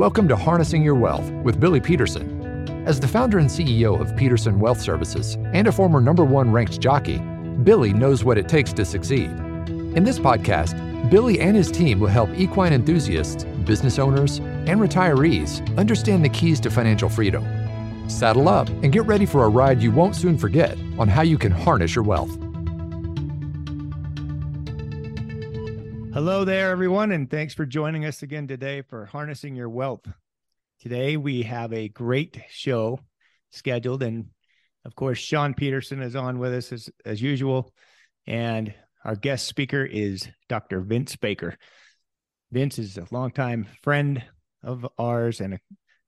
Welcome to Harnessing Your Wealth with Billy Peterson. As the founder and CEO of Peterson Wealth Services and a former number one ranked jockey, Billy knows what it takes to succeed. In this podcast, Billy and his team will help equine enthusiasts, business owners, and retirees understand the keys to financial freedom. Saddle up and get ready for a ride you won't soon forget on how you can harness your wealth. Hello there, everyone, and thanks for joining us again today for Harnessing Your Wealth. Today, we have a great show scheduled, and of course, Sean Peterson is on with us as, as usual. And our guest speaker is Dr. Vince Baker. Vince is a longtime friend of ours and, a,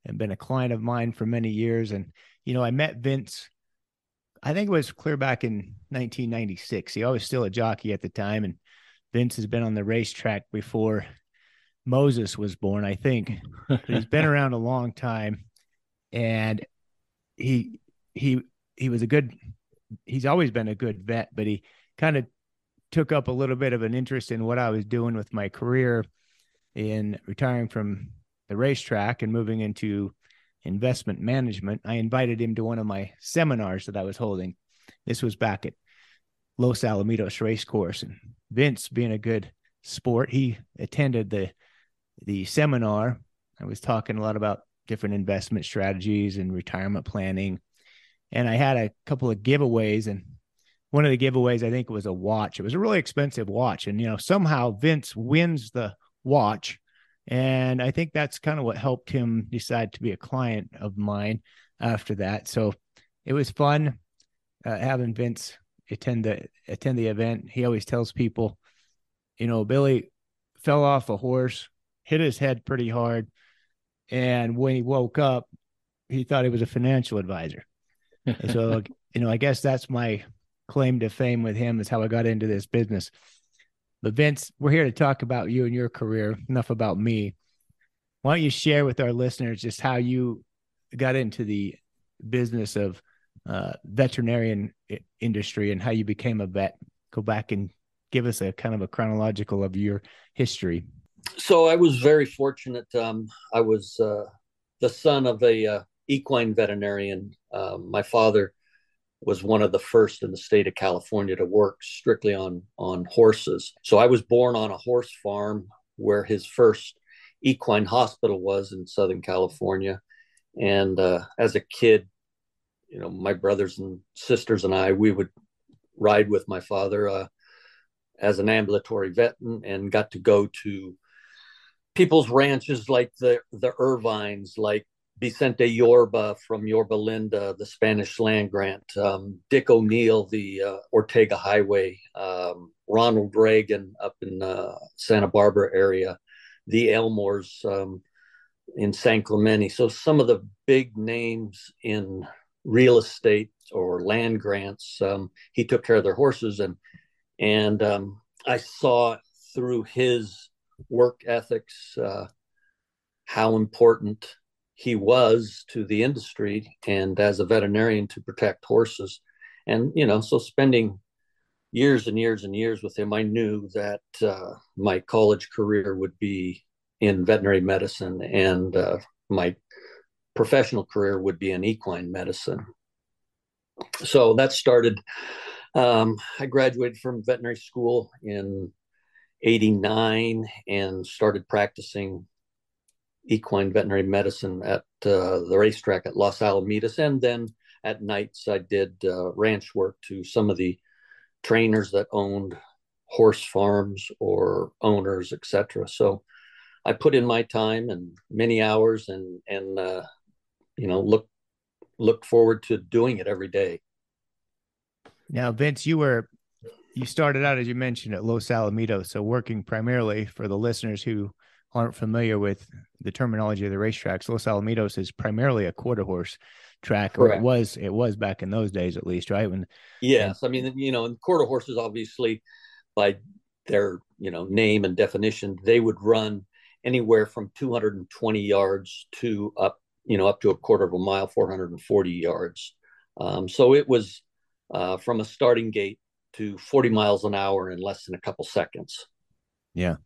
and been a client of mine for many years. And, you know, I met Vince, I think it was clear back in 1996. He was still a jockey at the time. And Vince has been on the racetrack before Moses was born, I think. But he's been around a long time, and he he he was a good. He's always been a good vet, but he kind of took up a little bit of an interest in what I was doing with my career in retiring from the racetrack and moving into investment management. I invited him to one of my seminars that I was holding. This was back at Los Alamitos race course. Vince, being a good sport, he attended the the seminar. I was talking a lot about different investment strategies and retirement planning. And I had a couple of giveaways and one of the giveaways I think was a watch. It was a really expensive watch. And you know, somehow Vince wins the watch. And I think that's kind of what helped him decide to be a client of mine after that. So it was fun uh, having Vince attend the attend the event, he always tells people, you know, Billy fell off a horse, hit his head pretty hard, and when he woke up, he thought he was a financial advisor. so, you know, I guess that's my claim to fame with him is how I got into this business. But Vince, we're here to talk about you and your career. Enough about me. Why don't you share with our listeners just how you got into the business of uh, veterinarian industry and how you became a vet. Go back and give us a kind of a chronological of your history. So I was very fortunate. Um, I was uh, the son of a uh, equine veterinarian. Um, my father was one of the first in the state of California to work strictly on on horses. So I was born on a horse farm where his first equine hospital was in Southern California. And uh, as a kid, you know, my brothers and sisters and I, we would ride with my father uh, as an ambulatory vet and, and got to go to people's ranches like the the Irvines, like Vicente Yorba from Yorba Linda, the Spanish land grant, um, Dick O'Neill, the uh, Ortega Highway, um, Ronald Reagan up in uh, Santa Barbara area, the Elmores um, in San Clemente. So some of the big names in real estate or land grants. Um, he took care of their horses, and and um, I saw through his work ethics uh, how important he was to the industry and as a veterinarian to protect horses. And you know, so spending years and years and years with him, I knew that uh, my college career would be in veterinary medicine, and uh, my professional career would be in equine medicine. So that started. Um, I graduated from veterinary school in 89 and started practicing equine veterinary medicine at uh, the racetrack at Los Alamitos. And then at nights, I did uh, ranch work to some of the trainers that owned horse farms or owners, etc. So I put in my time and many hours and, and uh, you know look look forward to doing it every day. Now vince you were you started out as you mentioned at los alamitos so working primarily for the listeners who aren't familiar with the terminology of the racetracks los alamitos is primarily a quarter horse track. Correct. or it was it was back in those days at least right? When yes and, i mean you know and quarter horses obviously by their you know name and definition they would run anywhere from 220 yards to up you know, up to a quarter of a mile, 440 yards. Um, so it was uh, from a starting gate to 40 miles an hour in less than a couple seconds. Yeah.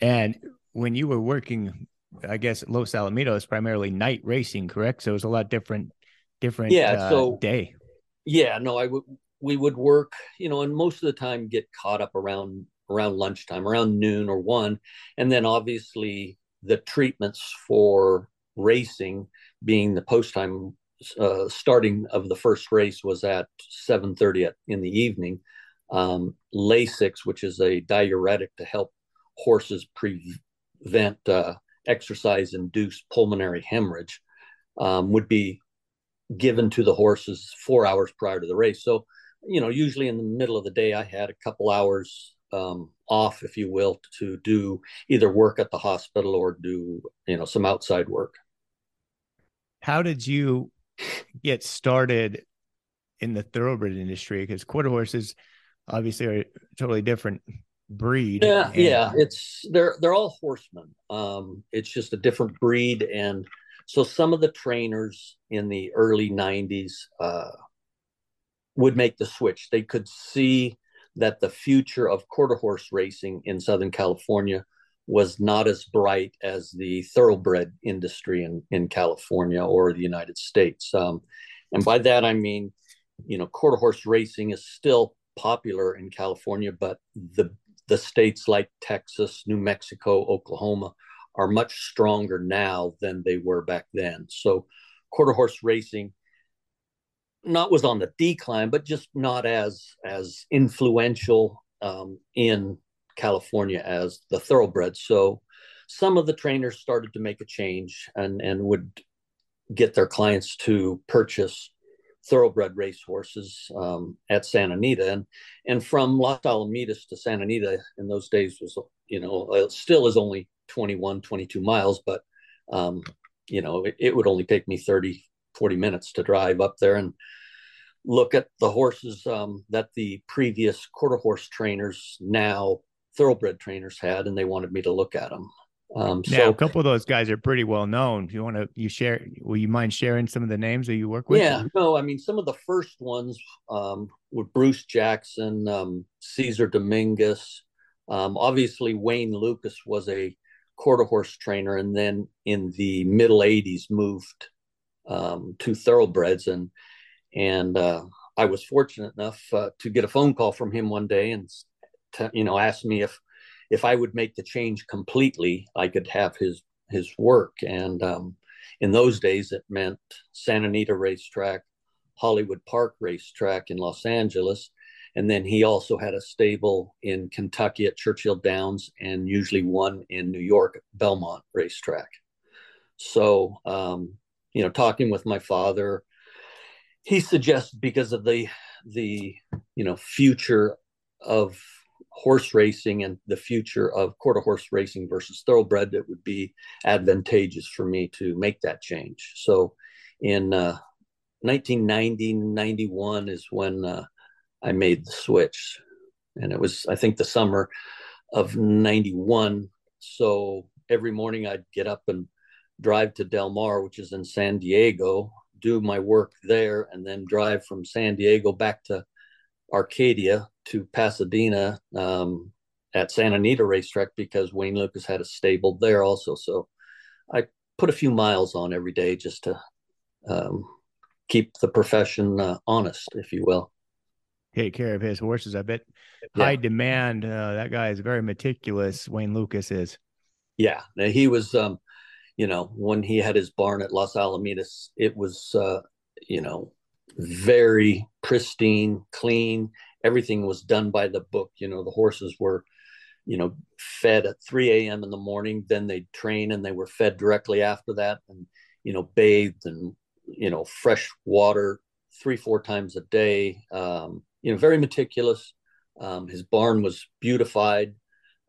And when you were working I guess Los Alamitos primarily night racing, correct? So it was a lot different, different Yeah, uh, so- day. Yeah, no, I would we would work, you know, and most of the time get caught up around around lunchtime, around noon or one, and then obviously the treatments for racing being the post time uh, starting of the first race was at 7.30 in the evening. Um, lasix which is a diuretic to help horses prevent uh, exercise induced pulmonary hemorrhage um, would be given to the horses four hours prior to the race. So you know usually in the middle of the day i had a couple hours um, off if you will to do either work at the hospital or do you know some outside work How did you get started in the thoroughbred industry? Because quarter horses obviously are a totally different breed. Yeah, and- yeah. It's they're they're all horsemen. Um, it's just a different breed, and so some of the trainers in the early '90s uh, would make the switch. They could see that the future of quarter horse racing in Southern California was not as bright as the thoroughbred industry in in California or the United States. Um, and by that I mean, you know, quarter horse racing is still popular in California, but the the states like Texas, New Mexico, Oklahoma are much stronger now than they were back then. So quarter horse racing not was on the decline, but just not as as influential um, in California as the thoroughbred. So some of the trainers started to make a change and and would get their clients to purchase thoroughbred race horses um, at Santa Anita and and from Los Alamitos to Santa Anita in those days was you know it still is only 21 22 miles but um, you know it, it would only take me 30 40 minutes to drive up there and look at the horses um, that the previous quarter horse trainers now thoroughbred trainers had and they wanted me to look at them um, Now, so a couple of those guys are pretty well known. You want to, you share. Will you mind sharing some of the names that you work with? Yeah, no, I mean some of the first ones um, were Bruce Jackson, um, Caesar Dominguez. Um, obviously, Wayne Lukas was a quarter horse trainer, and then in the middle '80s moved um, to thoroughbreds, and and uh, I was fortunate enough uh, to get a phone call from him one day, and to, you know asked me if if I would make the change completely, I could have his his work, and um, in those days it meant Santa Anita Racetrack, Hollywood Park Racetrack in Los Angeles, and then he also had a stable in Kentucky at Churchill Downs, and usually one in New York Belmont Racetrack. So, um, you know, talking with my father, he suggested because of the the you know future of horse racing and the future of quarter horse racing versus thoroughbred, it would be advantageous for me to make that change. So in uh, 1990, 91 is when uh, I made the switch. And it was, I think, the summer of 91. So every morning I'd get up and drive to Del Mar, which is in San Diego, do my work there, and then drive from San Diego back to Arcadia to Pasadena um, at Santa Anita Racetrack because Wayne Lukas had a stable there also. So I put a few miles on every day just to um, keep the profession uh, honest, if you will. Take care of his horses. I bet Yeah. high demand. Uh, that guy is very meticulous. Wayne Lukas is. Yeah, he was, um, you know, when he had his barn at Los Alamitos, it was, uh, you know, very pristine, clean. Everything was done by the book. You know, the horses were, you know, fed at 3 a.m. in the morning. Then they'd train and they were fed directly after that and, you know, bathed and, you know, fresh water three, four times a day. Um, you know, very meticulous. Um, his barn was beautified.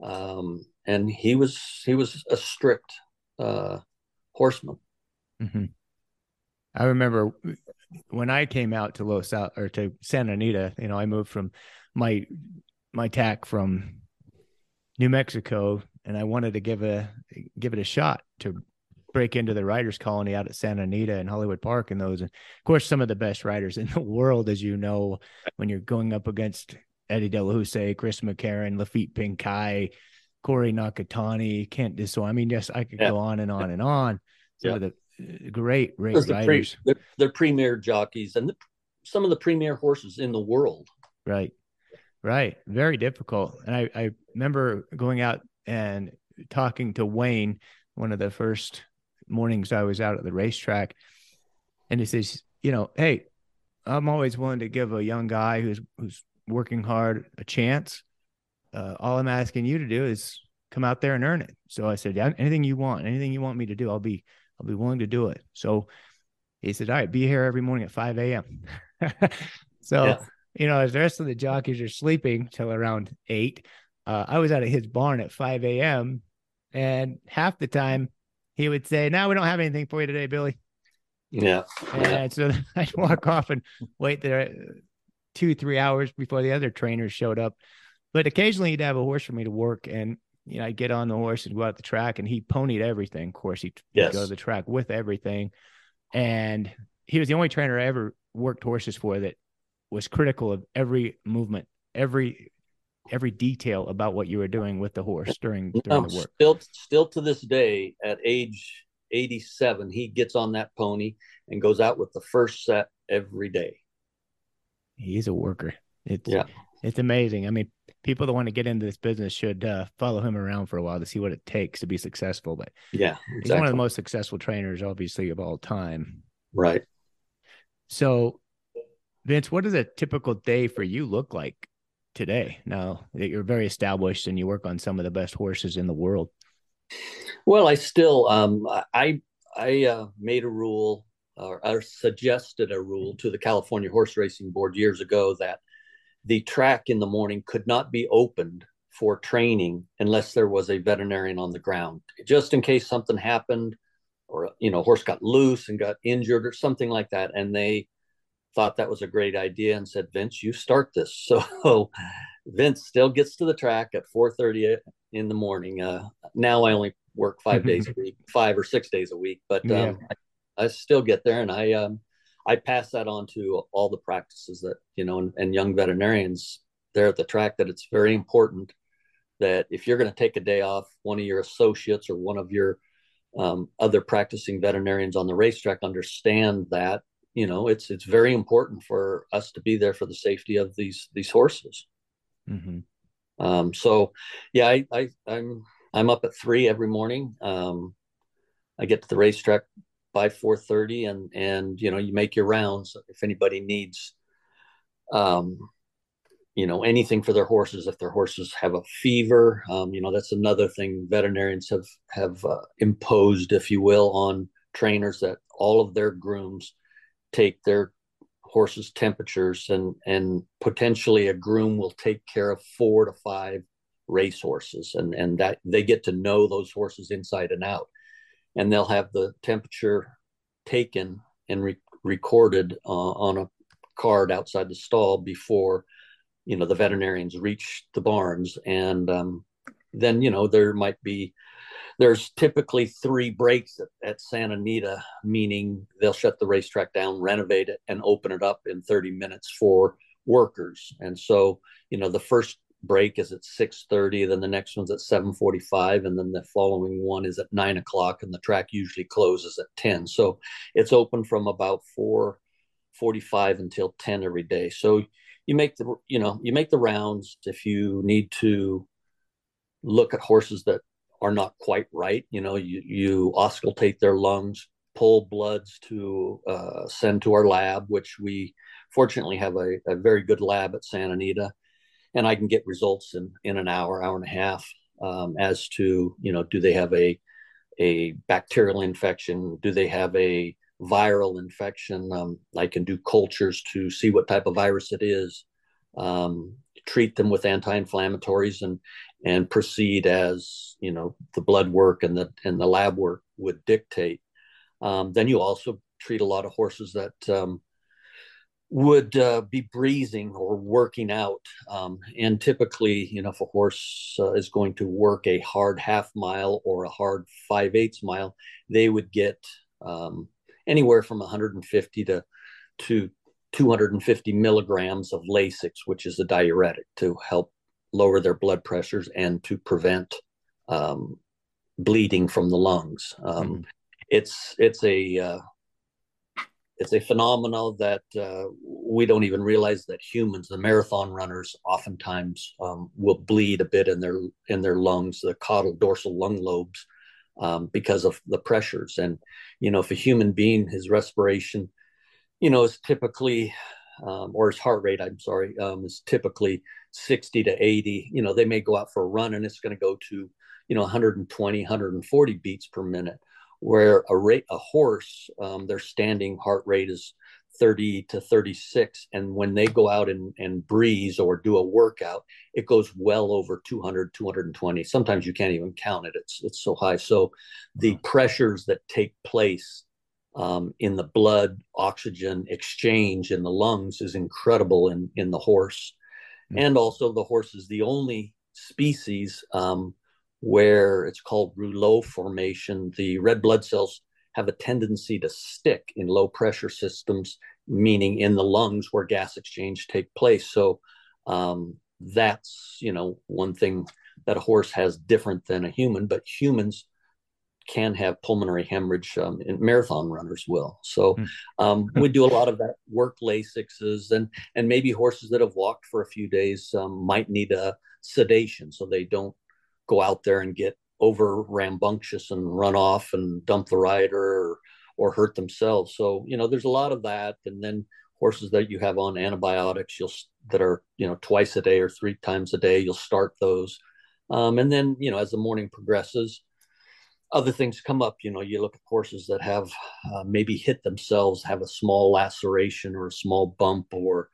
Um, and he was he was a strict uh, horseman. hmm I remember when I came out to Los Al or to Santa Anita. You know, I moved from my my tack from New Mexico, and I wanted to give a give it a shot to break into the writers colony out at Santa Anita and Hollywood Park and those. And of course, some of the best writers in the world, as you know, when you're going up against Eddie Delahoussaye, Chris McCarron, Laffit Pincay, Corey Nakatani, Kent So I mean, yes, I could yeah. go on and on and on. Some yeah. of the great, great riders. The pre, they're, they're, premier jockeys and the, some of the premier horses in the world. Right, right. Very difficult. And I, I remember going out and talking to Wayne one of the first mornings I was out at the racetrack, and he says, "You know, hey, I'm always willing to give a young guy who's who's working hard a chance. Uh, all I'm asking you to do is come out there and earn it." So I said, "Yeah, anything you want, anything you want me to do, I'll be I'll be willing to do it." So he said, "All right, be here every morning at 5 a.m." so yeah. you know, as the rest of the jockeys are sleeping till around eight, uh, I was out of his barn at 5 a.m. and half the time he would say, "No, we don't have anything for you today, Billy." Yeah. And so I'd walk off and wait there two, three hours before the other trainers showed up. But occasionally he'd have a horse for me to work and you know, I'd get on the horse and go out the track and he ponied everything. Of course, he'd yes. go to the track with everything. And he was the only trainer I ever worked horses for that was critical of every movement, every every detail about what you were doing with the horse during, during the work. Still still to this day at age 87, he gets on that pony and goes out with the first set every day. He's a worker. It's yeah. It's amazing. I mean, people that want to get into this business should uh, follow him around for a while to see what it takes to be successful. But yeah, exactly. he's one of the most successful trainers, obviously, of all time. Right. So, Vince, what does a typical day for you look like today? Now that you're very established and you work on some of the best horses in the world. Well, I still um, I I uh, made a rule or, or suggested a rule to the California Horse Racing Board years ago that the track in the morning could not be opened for training unless there was a veterinarian on the ground, just in case something happened or you know horse got loose and got injured or something like that, and they thought that was a great idea and said, Vince, you start this. So Vince still gets to the track at 4:30 in the morning. Uh, now I only work five days a week, five or six days a week, but um, yeah. I, I, still get there and I um, I pass that on to all the practices that you know and, and young veterinarians there at the track that it's very important that if you're going to take a day off, one of your associates or one of your um, other practicing veterinarians on the racetrack understand that you know it's it's very important for us to be there for the safety of these these horses. Mm-hmm. Um, so, yeah, I, I I'm I'm up at three every morning. Um, I get to the racetrack by four thirty, and and you know you make your rounds if anybody needs, um, you know anything for their horses. If their horses have a fever, um, you know that's another thing veterinarians have have uh, imposed, if you will, on trainers that all of their grooms take their horses' temperatures, and and potentially a groom will take care of four to five race horses, and and that they get to know those horses inside and out, and they'll have the temperature taken and re- recorded uh, on a card outside the stall before you know the veterinarians reach the barns and um, then you know there might be there's typically three breaks at, at, Santa Anita, meaning they'll shut the racetrack down, renovate it, and open it up in 30 minutes for workers. And so, you know, the first break is at 6.30, then the next one's at 7.45, and then the following one is at 9 o'clock, and the track usually closes at 10. So it's open from about 4.45 until 10 every day. So you make the, you know, you make the rounds if you need to look at horses that are not quite right. You know, you, you auscultate their lungs, pull bloods to uh, send to our lab, which we fortunately have a, a, very good lab at Santa Anita, and I can get results in in an hour, hour and a half um, as to you know do they have a a bacterial infection, do they have a viral infection? Um, I can do cultures to see what type of virus it is. Um, treat them with anti-inflammatories and and proceed as you know the blood work and the and the lab work would dictate. Um, then you also treat a lot of horses that um, would uh, be breathing or working out. Um, and typically, you know, if a horse uh, is going to work a hard half mile or a hard five eighths mile, they would get um, anywhere from 150 to to 250 milligrams of Lasix, which is a diuretic to help lower their blood pressures and to prevent um, bleeding from the lungs. Um, mm-hmm. It's it's a uh, it's a phenomenon that uh, we don't even realize that humans, the marathon runners, oftentimes um, will bleed a bit in their in their lungs, the caudal dorsal lung lobes, um, because of the pressures. And you know, if a human being, his respiration, you know, is typically um, or his heart rate, I'm sorry, um, is typically 60 to 80. You know, they may go out for a run and it's going to go to, you know, 120, 140 beats per minute. Where a rate, a horse, um, their standing heart rate is 30 to 36. And when they go out and, and breeze or do a workout, it goes well over 200, 220. Sometimes you can't even count it. It's, it's so high. So the pressures that take place um, in the blood oxygen exchange in the lungs is incredible in, in the horse. Mm-hmm. And also, the horse is the only species um, where it's called rouleau formation. The red blood cells have a tendency to stick in low pressure systems, meaning in the lungs where gas exchange take place. So um, that's you know one thing that a horse has different than a human, but humans can have pulmonary hemorrhage, um, and marathon runners will. So hmm. um, we do a lot of that work Lasixes and and maybe horses that have walked for a few days um, might need a sedation so they don't go out there and get over rambunctious and run off and dump the rider or, or hurt themselves. So you know there's a lot of that, and then horses that you have on antibiotics you'll that are you know twice a day or three times a day you'll start those um, and then you know as the morning progresses other things come up. You know, you look at horses that have uh, maybe hit themselves, have a small laceration or a small bump, or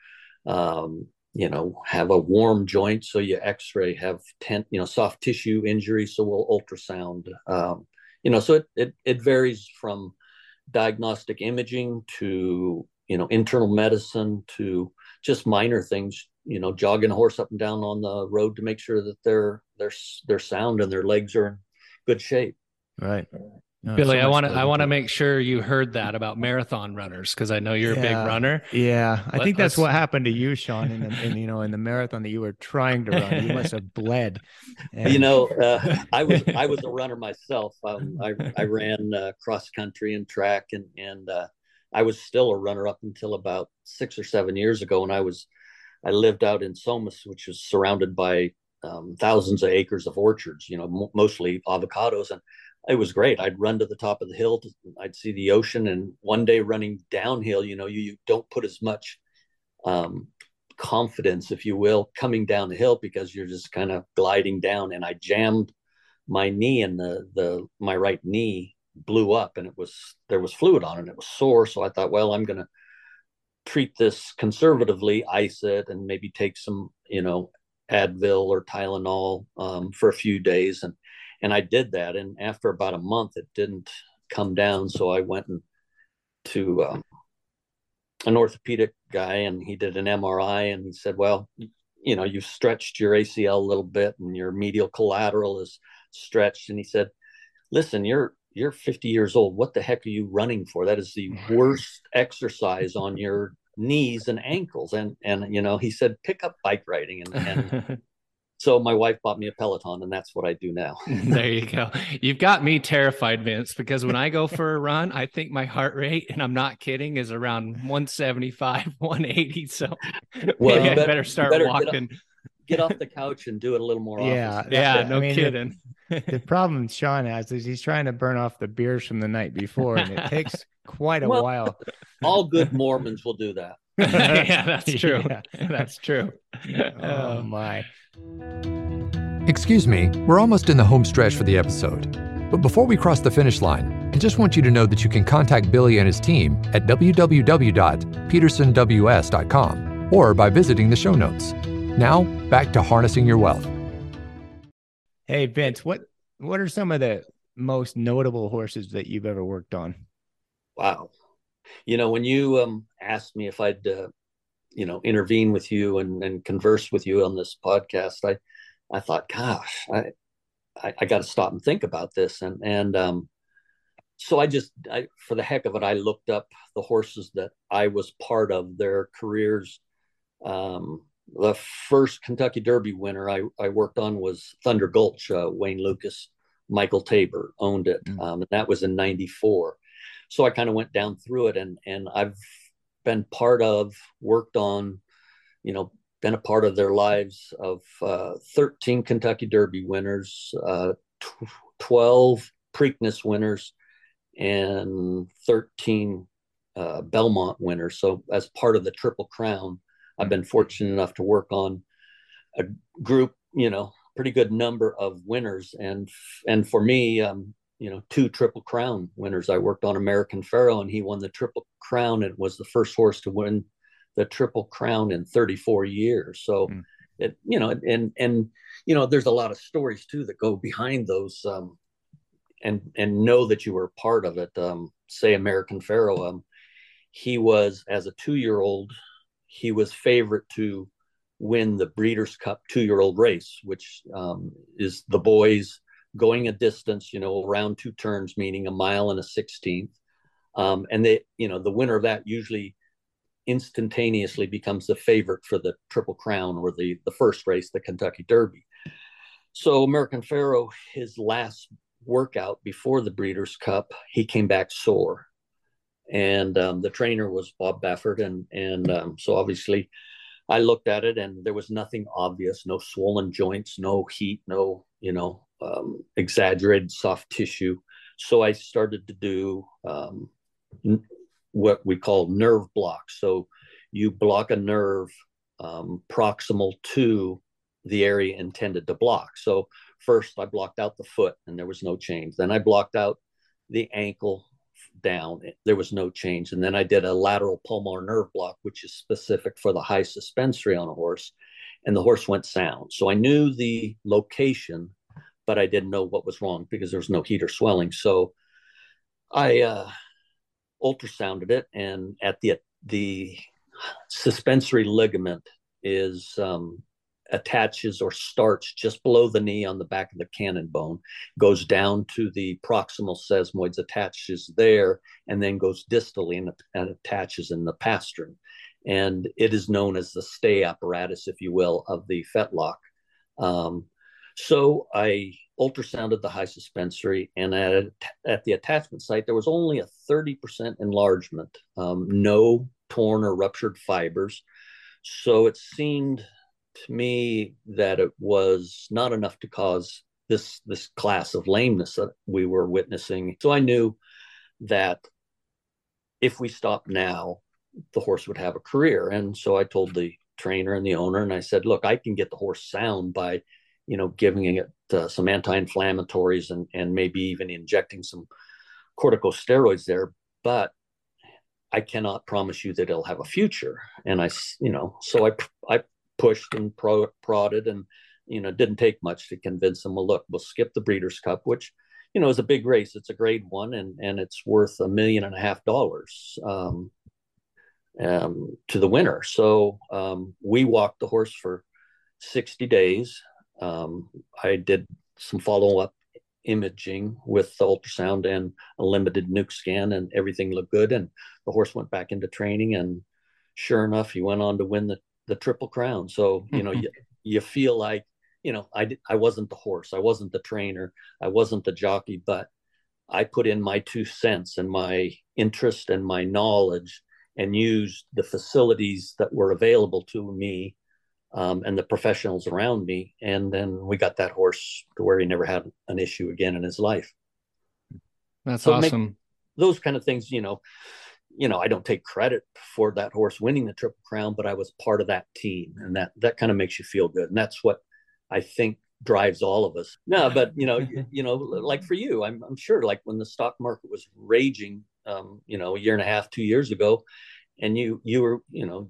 um, you know, have a warm joint. So you X-ray, have tent, you know, soft tissue injury. So we'll ultrasound. Um, you know, so it, it it varies from diagnostic imaging to you know internal medicine to just minor things you know jogging a horse up and down on the road to make sure that they're they're they're sound and their legs are in good shape Right. No, Billy, so I want to I want to make sure you heard that about marathon runners because I know you're yeah, a big runner. Yeah, I think that's what happened to you, Sean, in, the, in you know in the marathon that you were trying to run. You must have bled. And... You know, uh, I was I was a runner myself. Um, I I ran uh, cross country and track, and and uh, I was still a runner up until about six or seven years ago, and I was I lived out in Somis, which is surrounded by um, thousands of acres of orchards. You know, m- mostly avocados and it was great. I'd run to the top of the hill. To, I'd see the ocean. And one day running downhill, you know, you, you don't put as much um, confidence, if you will, coming down the hill because you're just kind of gliding down. And I jammed my knee and the, the, my right knee blew up and it was, there was fluid on it. And it was sore. So I thought, well, I'm going to treat this conservatively, ice it, and maybe take some, you know, Advil or Tylenol um, for a few days. And and I did that. And after about a month, it didn't come down. So I went and to um, an orthopedic guy, and he did an MRI, and he said, "Well, you know, you've stretched your ACL a little bit, and your medial collateral is stretched." And he said, "Listen, you're you're 50 years old. What the heck are you running for? That is the worst exercise on your knees and ankles." And and you know, he said, "Pick up bike riding." And, and so my wife bought me a Peloton, and that's what I do now. there you go. You've got me terrified, Vince, because when I go for a run, I think my heart rate, and I'm not kidding, is around 175, 180. So well, maybe I better, better start better walking. Get off, get off, the couch and do it a little more. Yeah, often. yeah, no I mean, kidding. The, the, problem Sean has is he's trying to burn off the beers from the night before, and it takes quite a well, while. All good Mormons will do that. yeah, that's true. Yeah. That's true. oh my. Excuse me, we're almost in the home stretch for the episode. But before we cross the finish line, I just want you to know that you can contact Billy and his team at www.petersonws.com or by visiting the show notes. Now, back to harnessing your wealth. Hey Vince, what what are some of the most notable horses that you've ever worked on? Wow. You know, when you um, asked me if I'd uh, you know intervene with you and, and converse with you on this podcast i i thought gosh i i, I got to stop and think about this and and um so i just I, for the heck of it i looked up the horses that i was part of their careers um the first Kentucky Derby winner I, I worked on was Thunder Gulch. Uh, Wayne Lukas Michael Tabor owned it, mm. um, and that was in '94. So I kind of went down through it, and and I've been part of, worked on, you know, been a part of their lives of uh, 13 Kentucky Derby winners, uh, t- 12 Preakness winners, and 13 uh, Belmont winners. So as part of the Triple Crown, I've been fortunate enough to work on a group, you know, pretty good number of winners, and and for me, um, you know, two Triple Crown winners. I worked on American Pharoah, and he won the Triple Crown and was the first horse to win the Triple Crown in 34 years. So, mm. it, you know, and and you know, there's a lot of stories too that go behind those, um, and and know that you were part of it. Um, say American Pharoah, um, he was as a two year old, he was favorite to win the Breeders' Cup two year old race, which um, is the boys going a distance, you know, around two turns, meaning a mile and a sixteenth. Um, and they, you know, the winner of that usually instantaneously becomes the favorite for the Triple Crown or the the first race, the Kentucky Derby. So American Pharoah, his last workout before the Breeders' Cup, he came back sore, and um, the trainer was Bob Baffert, and and um, so obviously. I looked at it and there was nothing obvious, no swollen joints, no heat, no, you know, um, exaggerated soft tissue. So I started to do um, what we call nerve blocks. So you block a nerve um, proximal to the area intended to block. So first I blocked out the foot and there was no change. Then I blocked out the ankle down. There was no change. And then I did a lateral palmar nerve block, which is specific for the high suspensory on a horse. And the horse went sound. So I knew the location, but I didn't know what was wrong because there was no heat or swelling. So I uh, ultrasounded it, and at the the suspensory ligament is um, attaches or starts just below the knee on the back of the cannon bone, goes down to the proximal sesamoids, attaches there, and then goes distally and, and attaches in the pastern. And it is known as the stay apparatus, if you will, of the fetlock. Um, so I ultrasounded the high suspensory, and at, at the attachment site, there was only a 30% enlargement, um, no torn or ruptured fibers. So it seemed to me that it was not enough to cause this this class of lameness that we were witnessing. So I knew that if we stopped now, the horse would have a career. And so I told the trainer and the owner, and I said, "Look, I can get the horse sound by you know, giving it uh, some anti-inflammatories and and maybe even injecting some corticosteroids there, but I cannot promise you that it'll have a future. And I, you know, so I I pushed and pro, prodded and you know didn't take much to convince them. Well, look, we'll skip the Breeders' Cup, which you know is a big race. It's a Grade One, and and it's worth a million and a half dollars. Um, um, to the winner. So um, we walked the horse for 60 days. Um, I did some follow up imaging with the ultrasound and a limited nuke scan, and everything looked good. And the horse went back into training, and sure enough, he went on to win the the triple crown. So you know, mm-hmm. you, you feel like you know, I I wasn't the horse, I wasn't the trainer, I wasn't the jockey, but I put in my two cents and my interest and my knowledge and used the facilities that were available to me um, and the professionals around me. And then we got that horse to where he never had an issue again in his life. That's so awesome. those kind of things, you know, you know, I don't take credit for that horse winning the Triple Crown, but I was part of that team, and that that kind of makes you feel good, and that's what I think drives all of us. No, but you know, you, you, know, like for you, I'm I'm sure, like when the stock market was raging, um, you know, a year and a half, two years ago, and you you were, you know,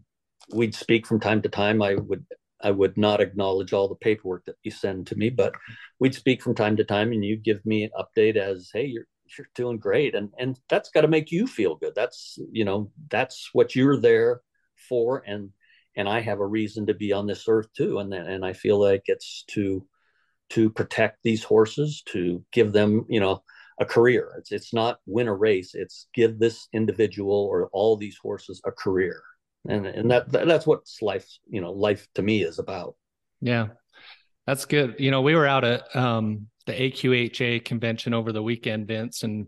we'd speak from time to time. I would I would not acknowledge all the paperwork that you send to me, but we'd speak from time to time, and you'd give me an update as, "Hey, you're you're doing great," and and that's got to make you feel good. That's you know that's what you're there for, and and I have a reason to be on this earth too, and and I feel like it's to to protect these horses, to give them you know a career. It's it's not win a race. It's give this individual or all these horses a career and and that that's what life you know life to me is about. Yeah. That's good. You know we were out at um, the aqha convention over the weekend vince and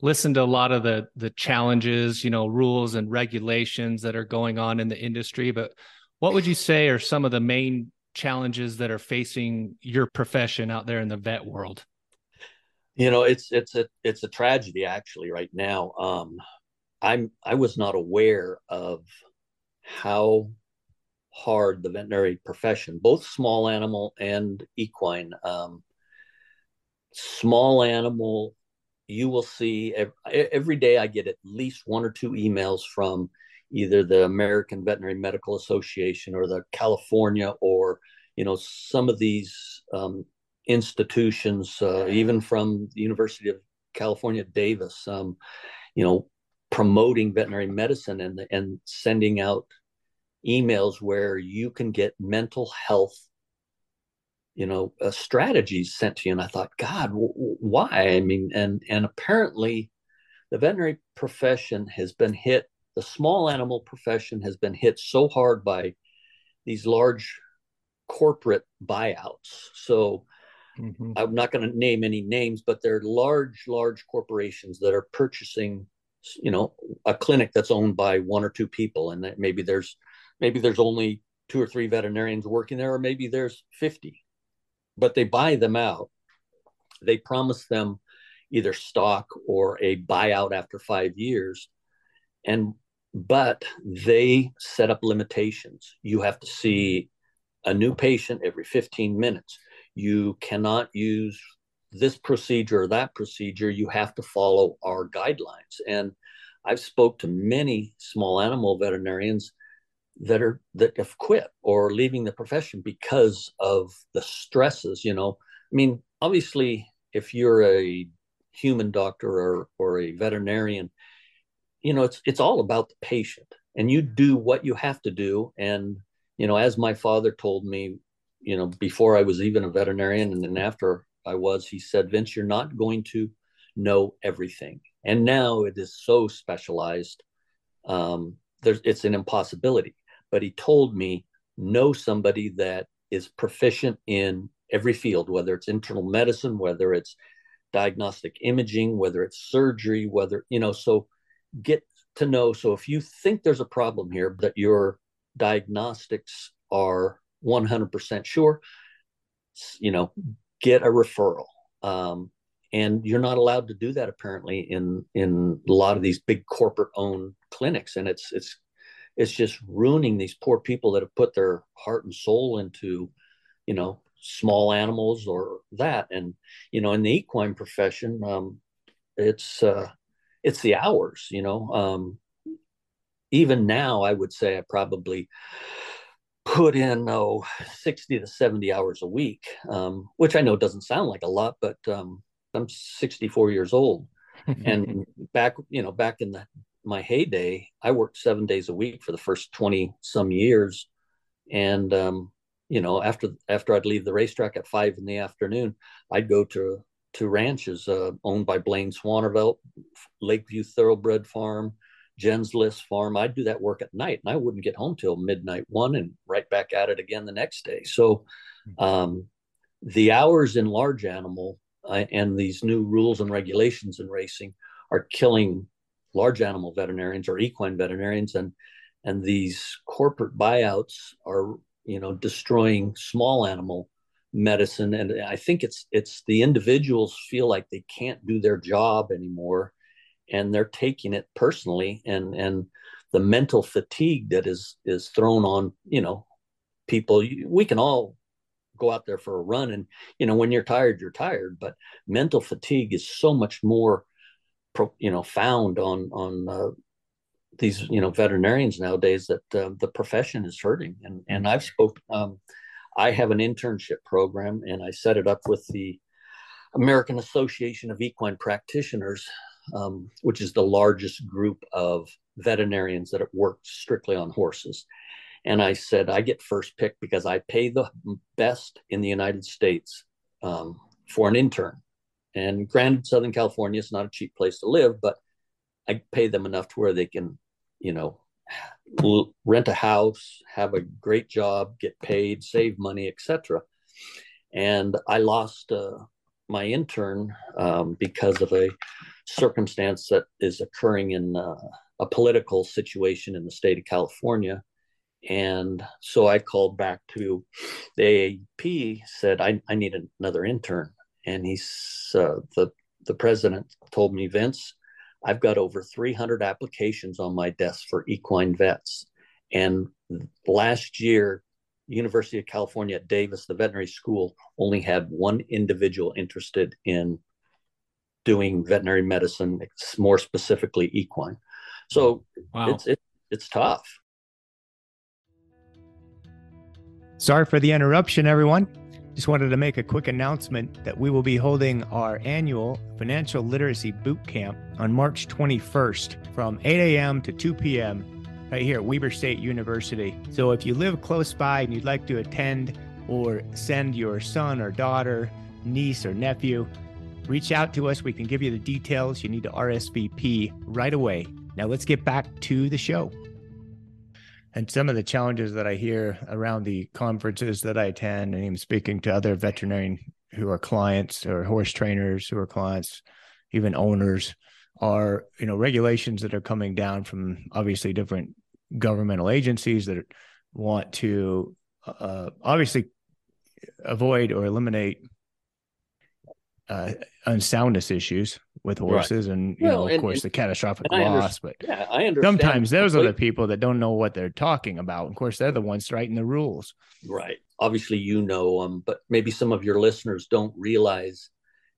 listened to a lot of the the challenges you know rules and regulations that are going on in the industry. But what would you say are some of the main challenges that are facing your profession out there in the vet world? You know it's it's a it's a tragedy actually right now. Um i'm i was not aware of how hard the veterinary profession, both small animal and equine, um, small animal, you will see every, every day I get at least one or two emails from either the American Veterinary Medical Association or the California or you know some of these um, institutions, uh, even from the University of California, Davis, um, you know, promoting veterinary medicine and and sending out emails where you can get mental health you know uh, strategies sent to you. And i thought god w- why? I mean and and apparently the veterinary profession has been hit the small animal profession has been hit so hard by these large corporate buyouts. So mm-hmm. i'm not going to name any names but they're large large corporations that are purchasing you know a clinic that's owned by one or two people and that maybe there's maybe there's only two or three veterinarians working there or maybe there's 50 but they buy them out. They promise them either stock or a buyout after five years. And but they set up limitations. You have to see a new patient every 15 minutes. You cannot use this procedure or that procedure. You have to follow our guidelines. And i've spoke to many small animal veterinarians that are that have quit or leaving the profession because of the stresses you know? I mean obviously if you're a human doctor or or a veterinarian you know it's it's all about the patient and you do what you have to do. And you know as my father told me you know before i was even a veterinarian and then after i was he said vince you're not going to know everything. And now it is so specialized um there's it's an impossibility but he told me know somebody that is proficient in every field, whether it's internal medicine, whether it's diagnostic imaging, whether it's surgery, whether, you know, so get to know. So if you think there's a problem here, that your diagnostics are 100% sure, you know, get a referral. Um, and you're not allowed to do that apparently in in a lot of these big corporate owned clinics and it's it's it's just ruining these poor people that have put their heart and soul into you know small animals or that. And you know in the equine profession um it's uh it's the hours you know um even now i would say i probably put in oh 60 to 70 hours a week um which i know doesn't sound like a lot but um i'm 64 years old. And back you know back in the my heyday, I worked seven days a week for the first 20 some years. And, um, you know, after, after I'd leave the racetrack at five in the afternoon, I'd go to, to ranches uh, owned by Blane Schvaneveldt, Lakeview Thoroughbred Farm, Jen's List Farm. I'd do that work at night and I wouldn't get home till midnight one and right back at it again the next day. So, hmm. um, the hours in large animal uh, and these new rules and regulations in racing are killing large animal veterinarians or equine veterinarians and and these corporate buyouts are you know destroying small animal medicine. And i think it's it's the individuals feel like they can't do their job anymore and they're taking it personally and and the mental fatigue that is is thrown on you know people. We can all go out there for a run and you know when you're tired you're tired but mental fatigue is so much more you know found on on uh, these you know veterinarians nowadays that uh, the profession is hurting. And and I've spoke um, I have an internship program and I set it up with the American Association of Equine Practitioners um, which is the largest group of veterinarians that work strictly on horses. And I said I get first pick because I pay the best in the United States um, for an intern and granted, Southern California is not a cheap place to live, but I pay them enough to where they can, you know, rent a house, have a great job, get paid, save money, etc. And I lost uh, my intern um, because of a circumstance that is occurring in uh, a political situation in the state of California. And so I called back to the AAP, said, I, I need another intern. And he's, uh, the, the president told me, Vince, I've got over 300 applications on my desk for equine vets. And last year, University of California at Davis, the veterinary school, only had one individual interested in doing veterinary medicine, more specifically equine. So wow. it's it, it's tough. Sorry for the interruption, everyone. Just wanted to make a quick announcement that we will be holding our annual financial literacy boot camp on March 21st from 8 a.m. to 2 p.m. right here at Weber State University. So if you live close by and you'd like to attend or send your son or daughter, niece or nephew, reach out to us. We can give you the details. You need to RSVP right away. Now let's get back to the show and some of the challenges that I hear around the conferences that I attend, and even speaking to other veterinarian who are clients or horse trainers who are clients, even owners, are you know regulations that are coming down from obviously different governmental agencies that want to uh, obviously avoid or eliminate uh, unsoundness issues with horses right. and you well, know of and, course and, the catastrophic loss but yeah, I understand sometimes those are the people that don't know what they're talking about. Of course they're the ones writing the rules. Right. Obviously you know them but maybe some of your listeners don't realize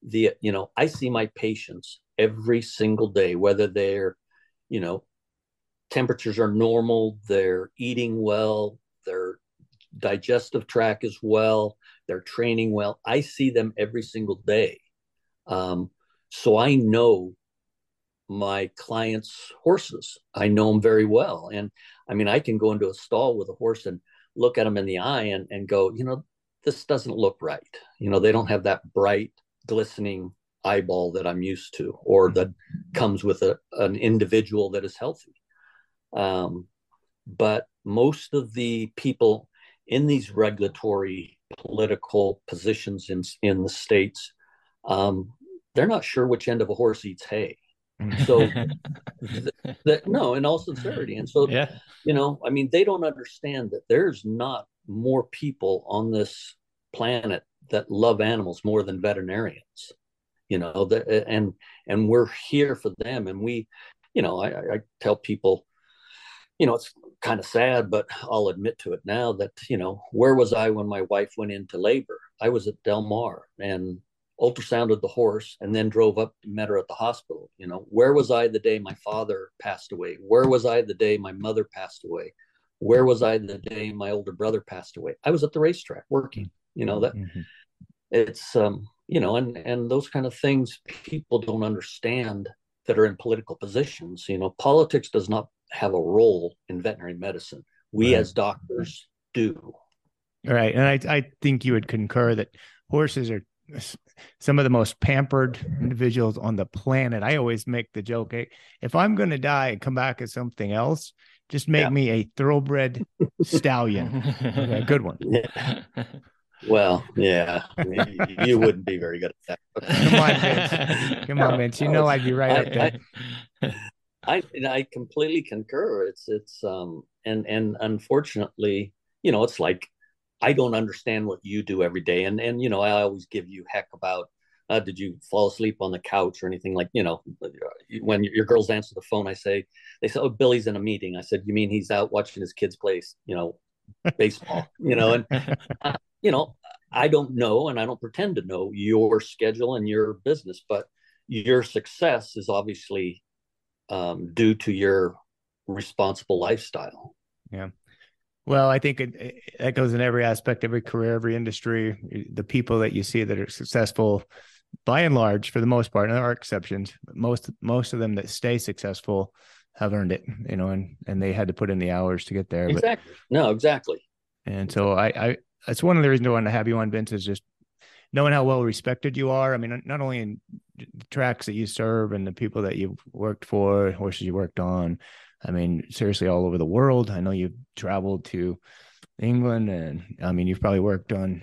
the you know i see my patients every single day whether they're you know temperatures are normal they're eating well their digestive tract is well they're training well. I see them every single day. Um, so I know my clients' horses. I know them very well. And I mean, I can go into a stall with a horse and look at them in the eye and, and go, you know, this doesn't look right. You know, they don't have that bright, glistening eyeball that I'm used to or that comes with a, an individual that is healthy. Um, but most of the people in these regulatory political positions in, in the states um, they're not sure which end of a horse eats hay. So that no, in all sincerity. And so yeah. you know, I mean, they don't understand that there's not more people on this planet that love animals more than veterinarians. You know, that and and we're here for them. And we, you know, I, I tell people, you know, it's kind of sad, but I'll admit to it now that, you know, where was I when my wife went into labor? I was at Del Mar and ultrasounded the horse and then drove up and met her at the hospital you know. Where was i the day my father passed away? Where was i the day my mother passed away? Where was i the day my older brother passed away? I was at the racetrack working you know that mm-hmm. it's um you know and and those kind of things people don't understand that are in political positions you know. Politics does not have a role in veterinary medicine. We right. as doctors do. Right and i i think you would concur that horses are some of the most pampered individuals on the planet. I always make the joke, hey, if I'm going to die and come back as something else, just make yeah. me a thoroughbred stallion. Okay, good one. Yeah. Well, yeah, you wouldn't be very good at that. Come on, Vince. Come on, Vince. You know I'd be right I, up there. I, I I completely concur. It's it's um and and unfortunately, you know, it's like I don't understand what you do every day. And and you know, I always give you heck about uh, did you fall asleep on the couch or anything like you know when your girls answer the phone i say they say oh billy's in a meeting. I said you mean he's out watching his kids play you know baseball? You know and uh, you know i don't know and i don't pretend to know your schedule and your business but your success is obviously um, due to your responsible lifestyle. Yeah well, I think it, that goes in every aspect, every career, every industry. The people that you see that are successful, by and large, for the most part, and there are exceptions, but most most of them that stay successful have earned it, you know, and and they had to put in the hours to get there. Exactly. But, no, exactly. And so I, I that's one of the reasons I wanted to have you on, Vince, is just knowing how well respected you are. I mean, not only in the tracks that you serve and the people that you've worked for, horses you worked on, I mean, seriously, all over the world. I know you've traveled to England, and I mean, you've probably worked on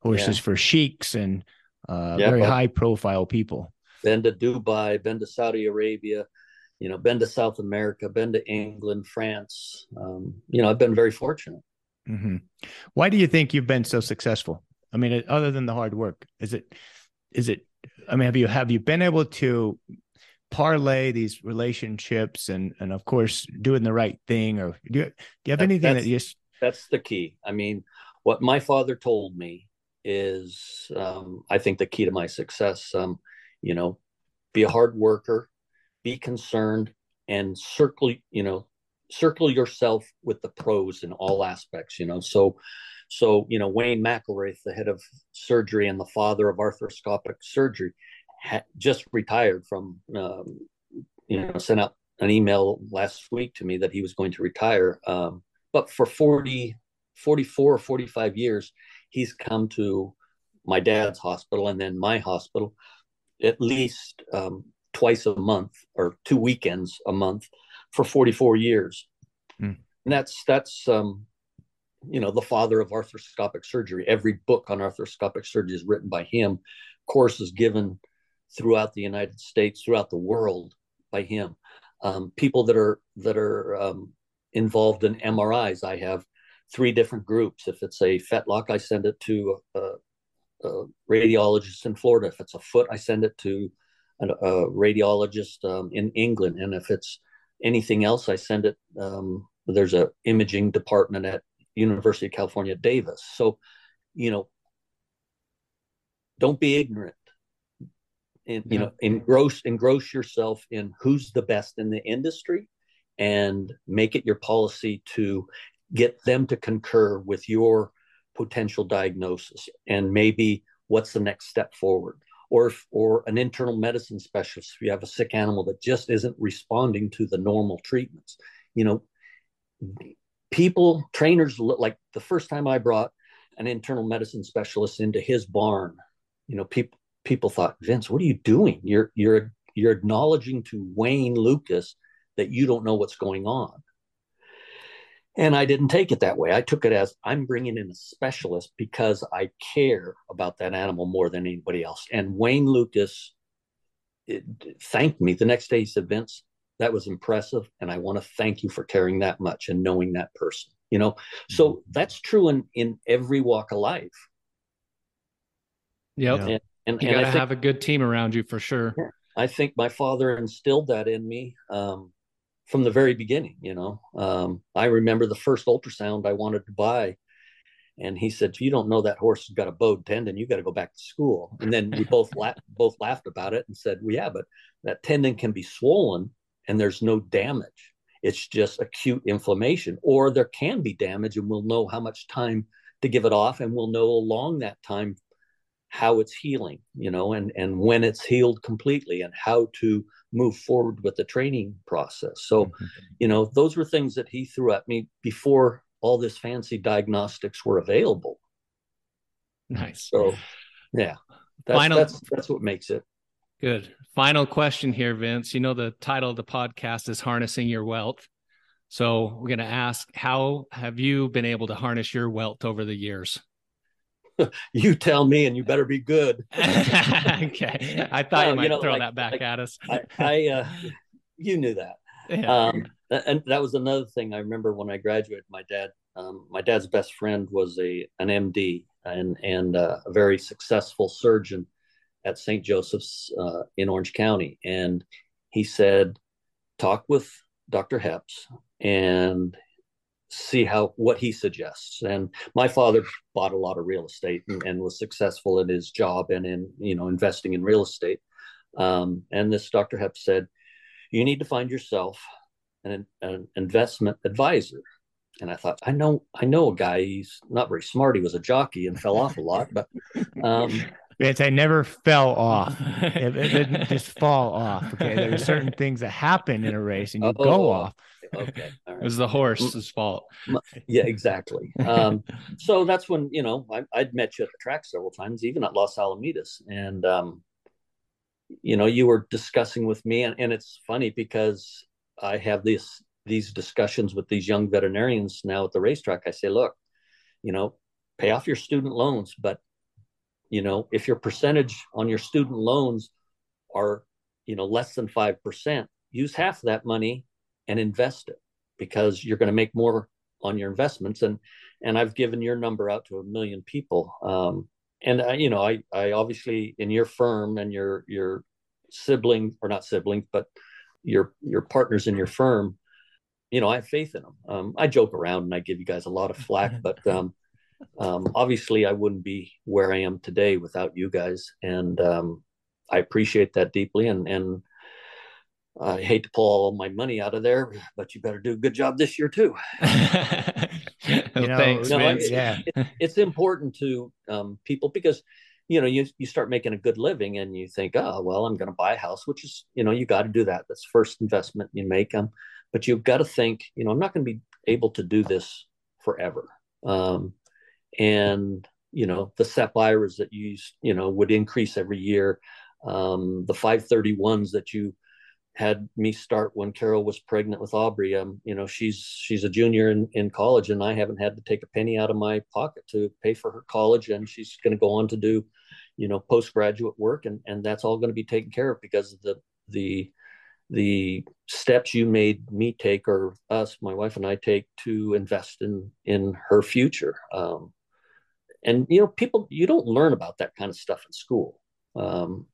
horses yeah. for sheiks and uh, yeah, very high profile people. Been to Dubai, been to Saudi Arabia, you know, been to South America, been to England, France. Um, you know, I've been very fortunate. Mm-hmm. Why do you think you've been so successful? I mean, other than the hard work, is it, is it, I mean, have you, have you been able to parlay these relationships and, and of course doing the right thing or do you, do you have that, anything that you just, that's the key. I mean, what my father told me is, um, I think the key to my success, um, you know, be a hard worker, be concerned and circle, you know, circle yourself with the pros in all aspects, you know. So, so you know, Wayne McIlwraith, the head of surgery and the father of arthroscopic surgery, had just retired from, um, you know, sent out an email last week to me that he was going to retire. Um, but for 40, 44 or 45 years, he's come to my dad's hospital and then my hospital at least um, twice a month or two weekends a month for 44 years. Mm. And that's that's um, you know the father of arthroscopic surgery. Every book on arthroscopic surgery is written by him. Courses given throughout the United States, throughout the world by him. Um, people that are that are um, involved in MRIs. I have three different groups. If it's a fetlock, I send it to a, a radiologist in Florida. If it's a foot, I send it to a, a radiologist um, in England, and if it's anything else, I send it. Um, there's a imaging department at University of California, Davis. So, you know, don't be ignorant. And you yeah. know, engross engross yourself in who's the best in the industry, and make it your policy to get them to concur with your potential diagnosis and maybe what's the next step forward or if, or an internal medicine specialist if you have a sick animal that just isn't responding to the normal treatments you know people trainers like the first time i brought an internal medicine specialist into his barn you know people people thought vince what are you doing you're you're you're acknowledging to wayne Lukas that you don't know what's going on and I didn't take it that way. I took it as I'm bringing in a specialist because I care about that animal more than anybody else. And Wayne Lukas it, thanked me the next day. He said, Vince, that was impressive. And I want to thank you for caring that much and knowing that person. You know, so mm-hmm. that's true in, in every walk of life. Yep. And, and, you got to have a good team around you for sure. I think my father instilled that in me. Um, from the very beginning. You know, um, I remember the first ultrasound I wanted to buy, and he said, "You don't know that horse has got a bowed tendon. You got to go back to school." And then we both laughed, both laughed about it and said, "Well, yeah, but that tendon can be swollen, and there's no damage. It's just acute inflammation, or there can be damage, and we'll know how much time." to give it off and we'll know along that time how it's healing you know and and when it's healed completely and how to move forward with the training process. So mm-hmm. you know those were things that he threw at me before all this fancy diagnostics were available. Nice. So yeah that's Final... that's that's what makes it. Good. Final question here vince. You know the title of the podcast is harnessing your wealth. So we're going to ask how have you been able to harness your wealth over the years you tell me, and you better be good. okay, I thought you might you know, throw like, that back like, at us. I, I uh, you knew that. Yeah. Um, and that was another thing I remember when I graduated. My dad, um, my dad's best friend was a an MD and and uh, a very successful surgeon at St. Joseph's uh, in Orange County, and he said, "Talk with Dr. Heps, and see how what he suggests. And my father bought a lot of real estate and, and was successful in his job and in you know investing in real estate. Um, and this Dr. Hep said, you need to find yourself an, an investment advisor. And I thought, I know, I know a guy. He's not very smart. He was a jockey and fell off a lot, but um, Vince, I never fell off. it, it, didn't just fall off. Okay, there are certain things that happen in a race, and you oh, go off okay. It was the horse's fault. Yeah, exactly. Um, so that's when you know I, would met you at the track several times, even at Los Alamitos, and um, you know you were discussing with me, and, and it's funny because I have this these discussions with these young veterinarians now at the racetrack, I say, look, you know, pay off your student loans, but you know, if your percentage on your student loans are, you know, less than 5%, use half of that money and invest it because you're going to make more on your investments. And, and I've given your number out to a million people. Um, and I, you know, I, I obviously in your firm and your, your sibling or not siblings, but your, your partners in your firm, you know, I have faith in them. Um, I joke around and I give you guys a lot of flack, but um, um, obviously I wouldn't be where I am today without you guys, and um, I appreciate that deeply. And and I hate to pull all my money out of there, but you better do a good job this year too. you know, Thanks, no, It, yeah, it, it's important to um, people because you know you you start making a good living and you think, oh well, I'm going to buy a house, which is you know you got to do that. That's first investment you make. Um, but you've got to think, you know, I'm not going to be able to do this forever. Um, and you know, the SEP IRAs that you you know would increase every year. Um, the 531s that you had me start when Carol was pregnant with Aubrey. Um, you know, she's she's a junior in, in college, and I haven't had to take a penny out of my pocket to pay for her college, and she's going to go on to do, you know, postgraduate work, and and that's all going to be taken care of because of the the the steps you made me take or us my wife and i take to invest in in her future um, and you know people you don't learn about that kind of stuff in school um,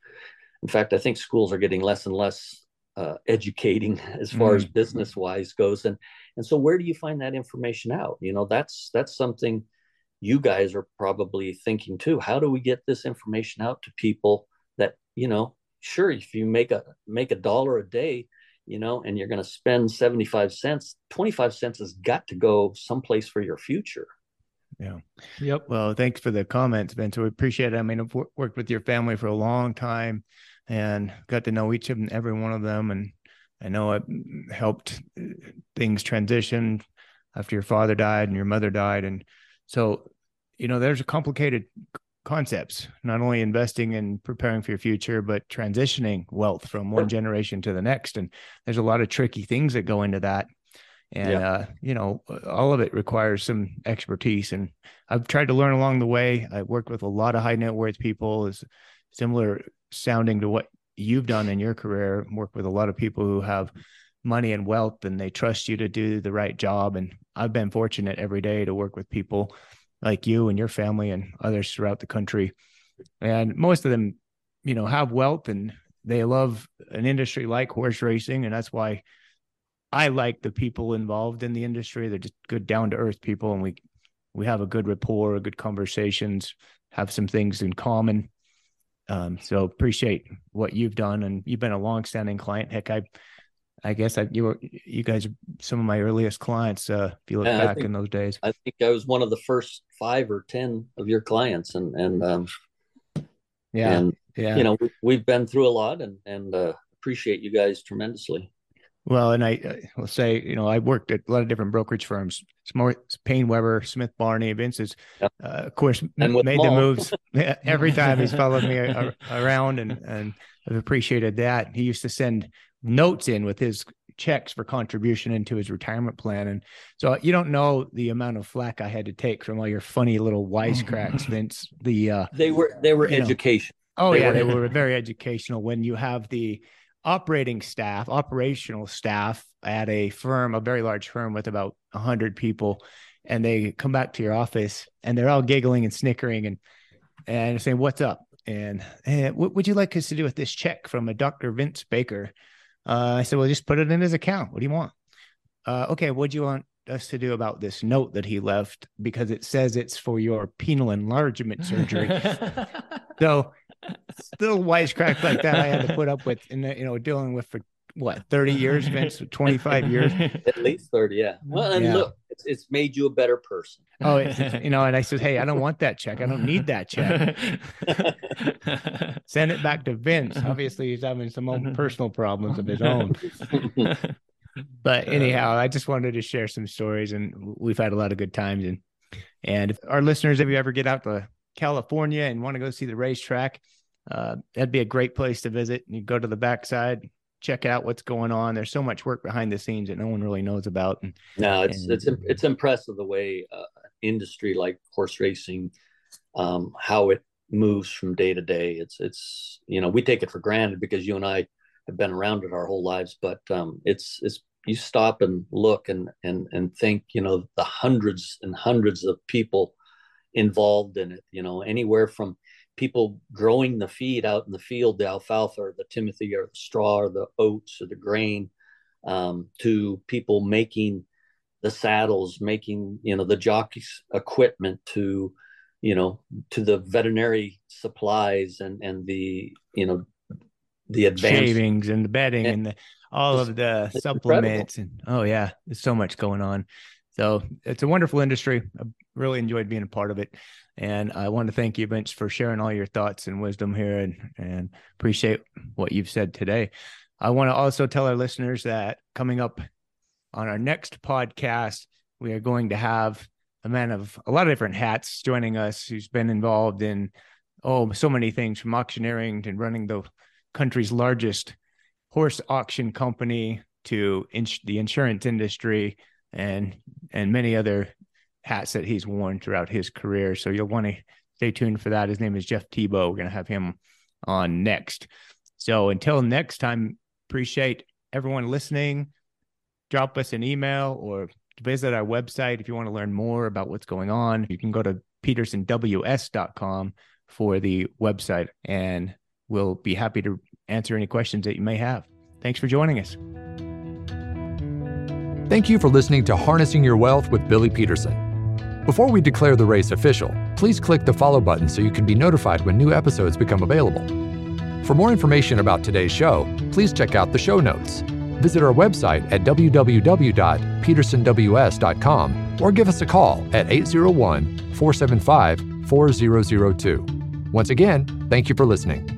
in fact i think schools are getting less and less uh, educating as far mm-hmm. as business wise goes. And and so where do you find that information out? You know that's that's something you guys are probably thinking too. How do we get this information out to people that you know sure if you make a make a dollar a day you know and you're going to spend 75 cents 25 cents has got to go someplace for your future. Yeah. Yep. Well thanks for the comments ben so we appreciate it. I mean i've worked with your family for a long time and got to know each of and every one of them and i know it helped uh, things transition after your father died and your mother died and so you know there's a complicated concepts, not only investing and preparing for your future, but transitioning wealth from one generation to the next. And there's a lot of tricky things that go into that. And, yeah. uh, you know, all of it requires some expertise. And I've tried to learn along the way. I worked with a lot of high net worth people, is similar sounding to what you've done in your career, work with a lot of people who have money and wealth and they trust you to do the right job. And I've been fortunate every day to work with people like you and your family and others throughout the country. And most of them, you know, have wealth and they love an industry like horse racing. And that's why I like the people involved in the industry. They're just good, down to earth people. And we, we have a good rapport, good conversations, have some things in common. Um, so appreciate what you've done. And you've been a long standing client. Heck, I, I guess I, you were you guys are some of my earliest clients. Uh, if you look back think, in those days, I think I was one of the first five or ten of your clients, and and um, yeah, and yeah, you know we, have been through a lot, and and uh, appreciate you guys tremendously. Well, and I uh, will say, you know, I worked at a lot of different brokerage firms. It's more PaineWebber, Smith Barney, Vince's, yep. uh, of course, made the moves every time he's followed me around, and and I've appreciated that. He used to send notes in with his checks for contribution into his retirement plan. And so you don't know the amount of flack I had to take from all your funny little wisecracks, Vince. The uh they were they were education. Know, oh they yeah, were they were very educational when you have the operating staff, operational staff at a firm, a very large firm with about a hundred people, and they come back to your office and they're all giggling and snickering and and saying, "What's up?" And, and what would you like us to do with this check from a Dr. Vince Baker? Uh, I said, well, just put it in his account. What do you want? Uh, okay, what do you want us to do about this note that he left? Because it says it's for your penile enlargement surgery. so still wisecrack like that I had to put up with and you know, dealing with for what 30 years vince? 25 years? At least 30 yeah. Well and yeah. look it's, it's made you a better person. Oh it's, you know and i said hey i don't want that check. I don't need that check. Send it back to vince. Obviously he's having some own personal problems of his own. But anyhow i just wanted to share some stories and we've had a lot of good times and and if our listeners if you ever get out to california and want to go see the racetrack uh, that'd be a great place to visit. And you go to the backside, check out what's going on. There's so much work behind the scenes that no one really knows about. And, no, it's and, it's it's impressive the way uh, industry like horse racing, um, how it moves from day to day. It's it's you know we take it for granted because you and I have been around it our whole lives, but um, it's it's you stop and look and and and think you know the hundreds and hundreds of people involved in it. You know anywhere from people growing the feed out in the field, the alfalfa or the timothy or the straw or the oats or the grain, um, to people making the saddles, making you know the jockey's equipment, to you know to the veterinary supplies and and the you know the advanced shavings and the bedding and, and the, all of the supplements incredible. and oh yeah, there's so much going on. So it's a wonderful industry. I really enjoyed being a part of it. And I want to thank you, Vince, for sharing all your thoughts and wisdom here and, and appreciate what you've said today. I want to also tell our listeners that coming up on our next podcast, we are going to have a man of a lot of different hats joining us who's been involved in, oh, so many things from auctioneering to running the country's largest horse auction company to ins- the insurance industry and and many other hats that he's worn throughout his career. So you'll want to stay tuned for that. His name is Jeff Tebow. We're going to have him on next. So until next time, appreciate everyone listening. Drop us an email or visit our website if you want to learn more about what's going on. You can go to petersonws.com for the website and we'll be happy to answer any questions that you may have. Thanks for joining us. Thank you for listening to Harnessing Your Wealth with Billy Peterson. Before we declare the race official, please click the follow button so you can be notified when new episodes become available. For more information about today's show, please check out the show notes. Visit our website at www.petersonws.com or give us a call at 801 475 4002. Once again, thank you for listening.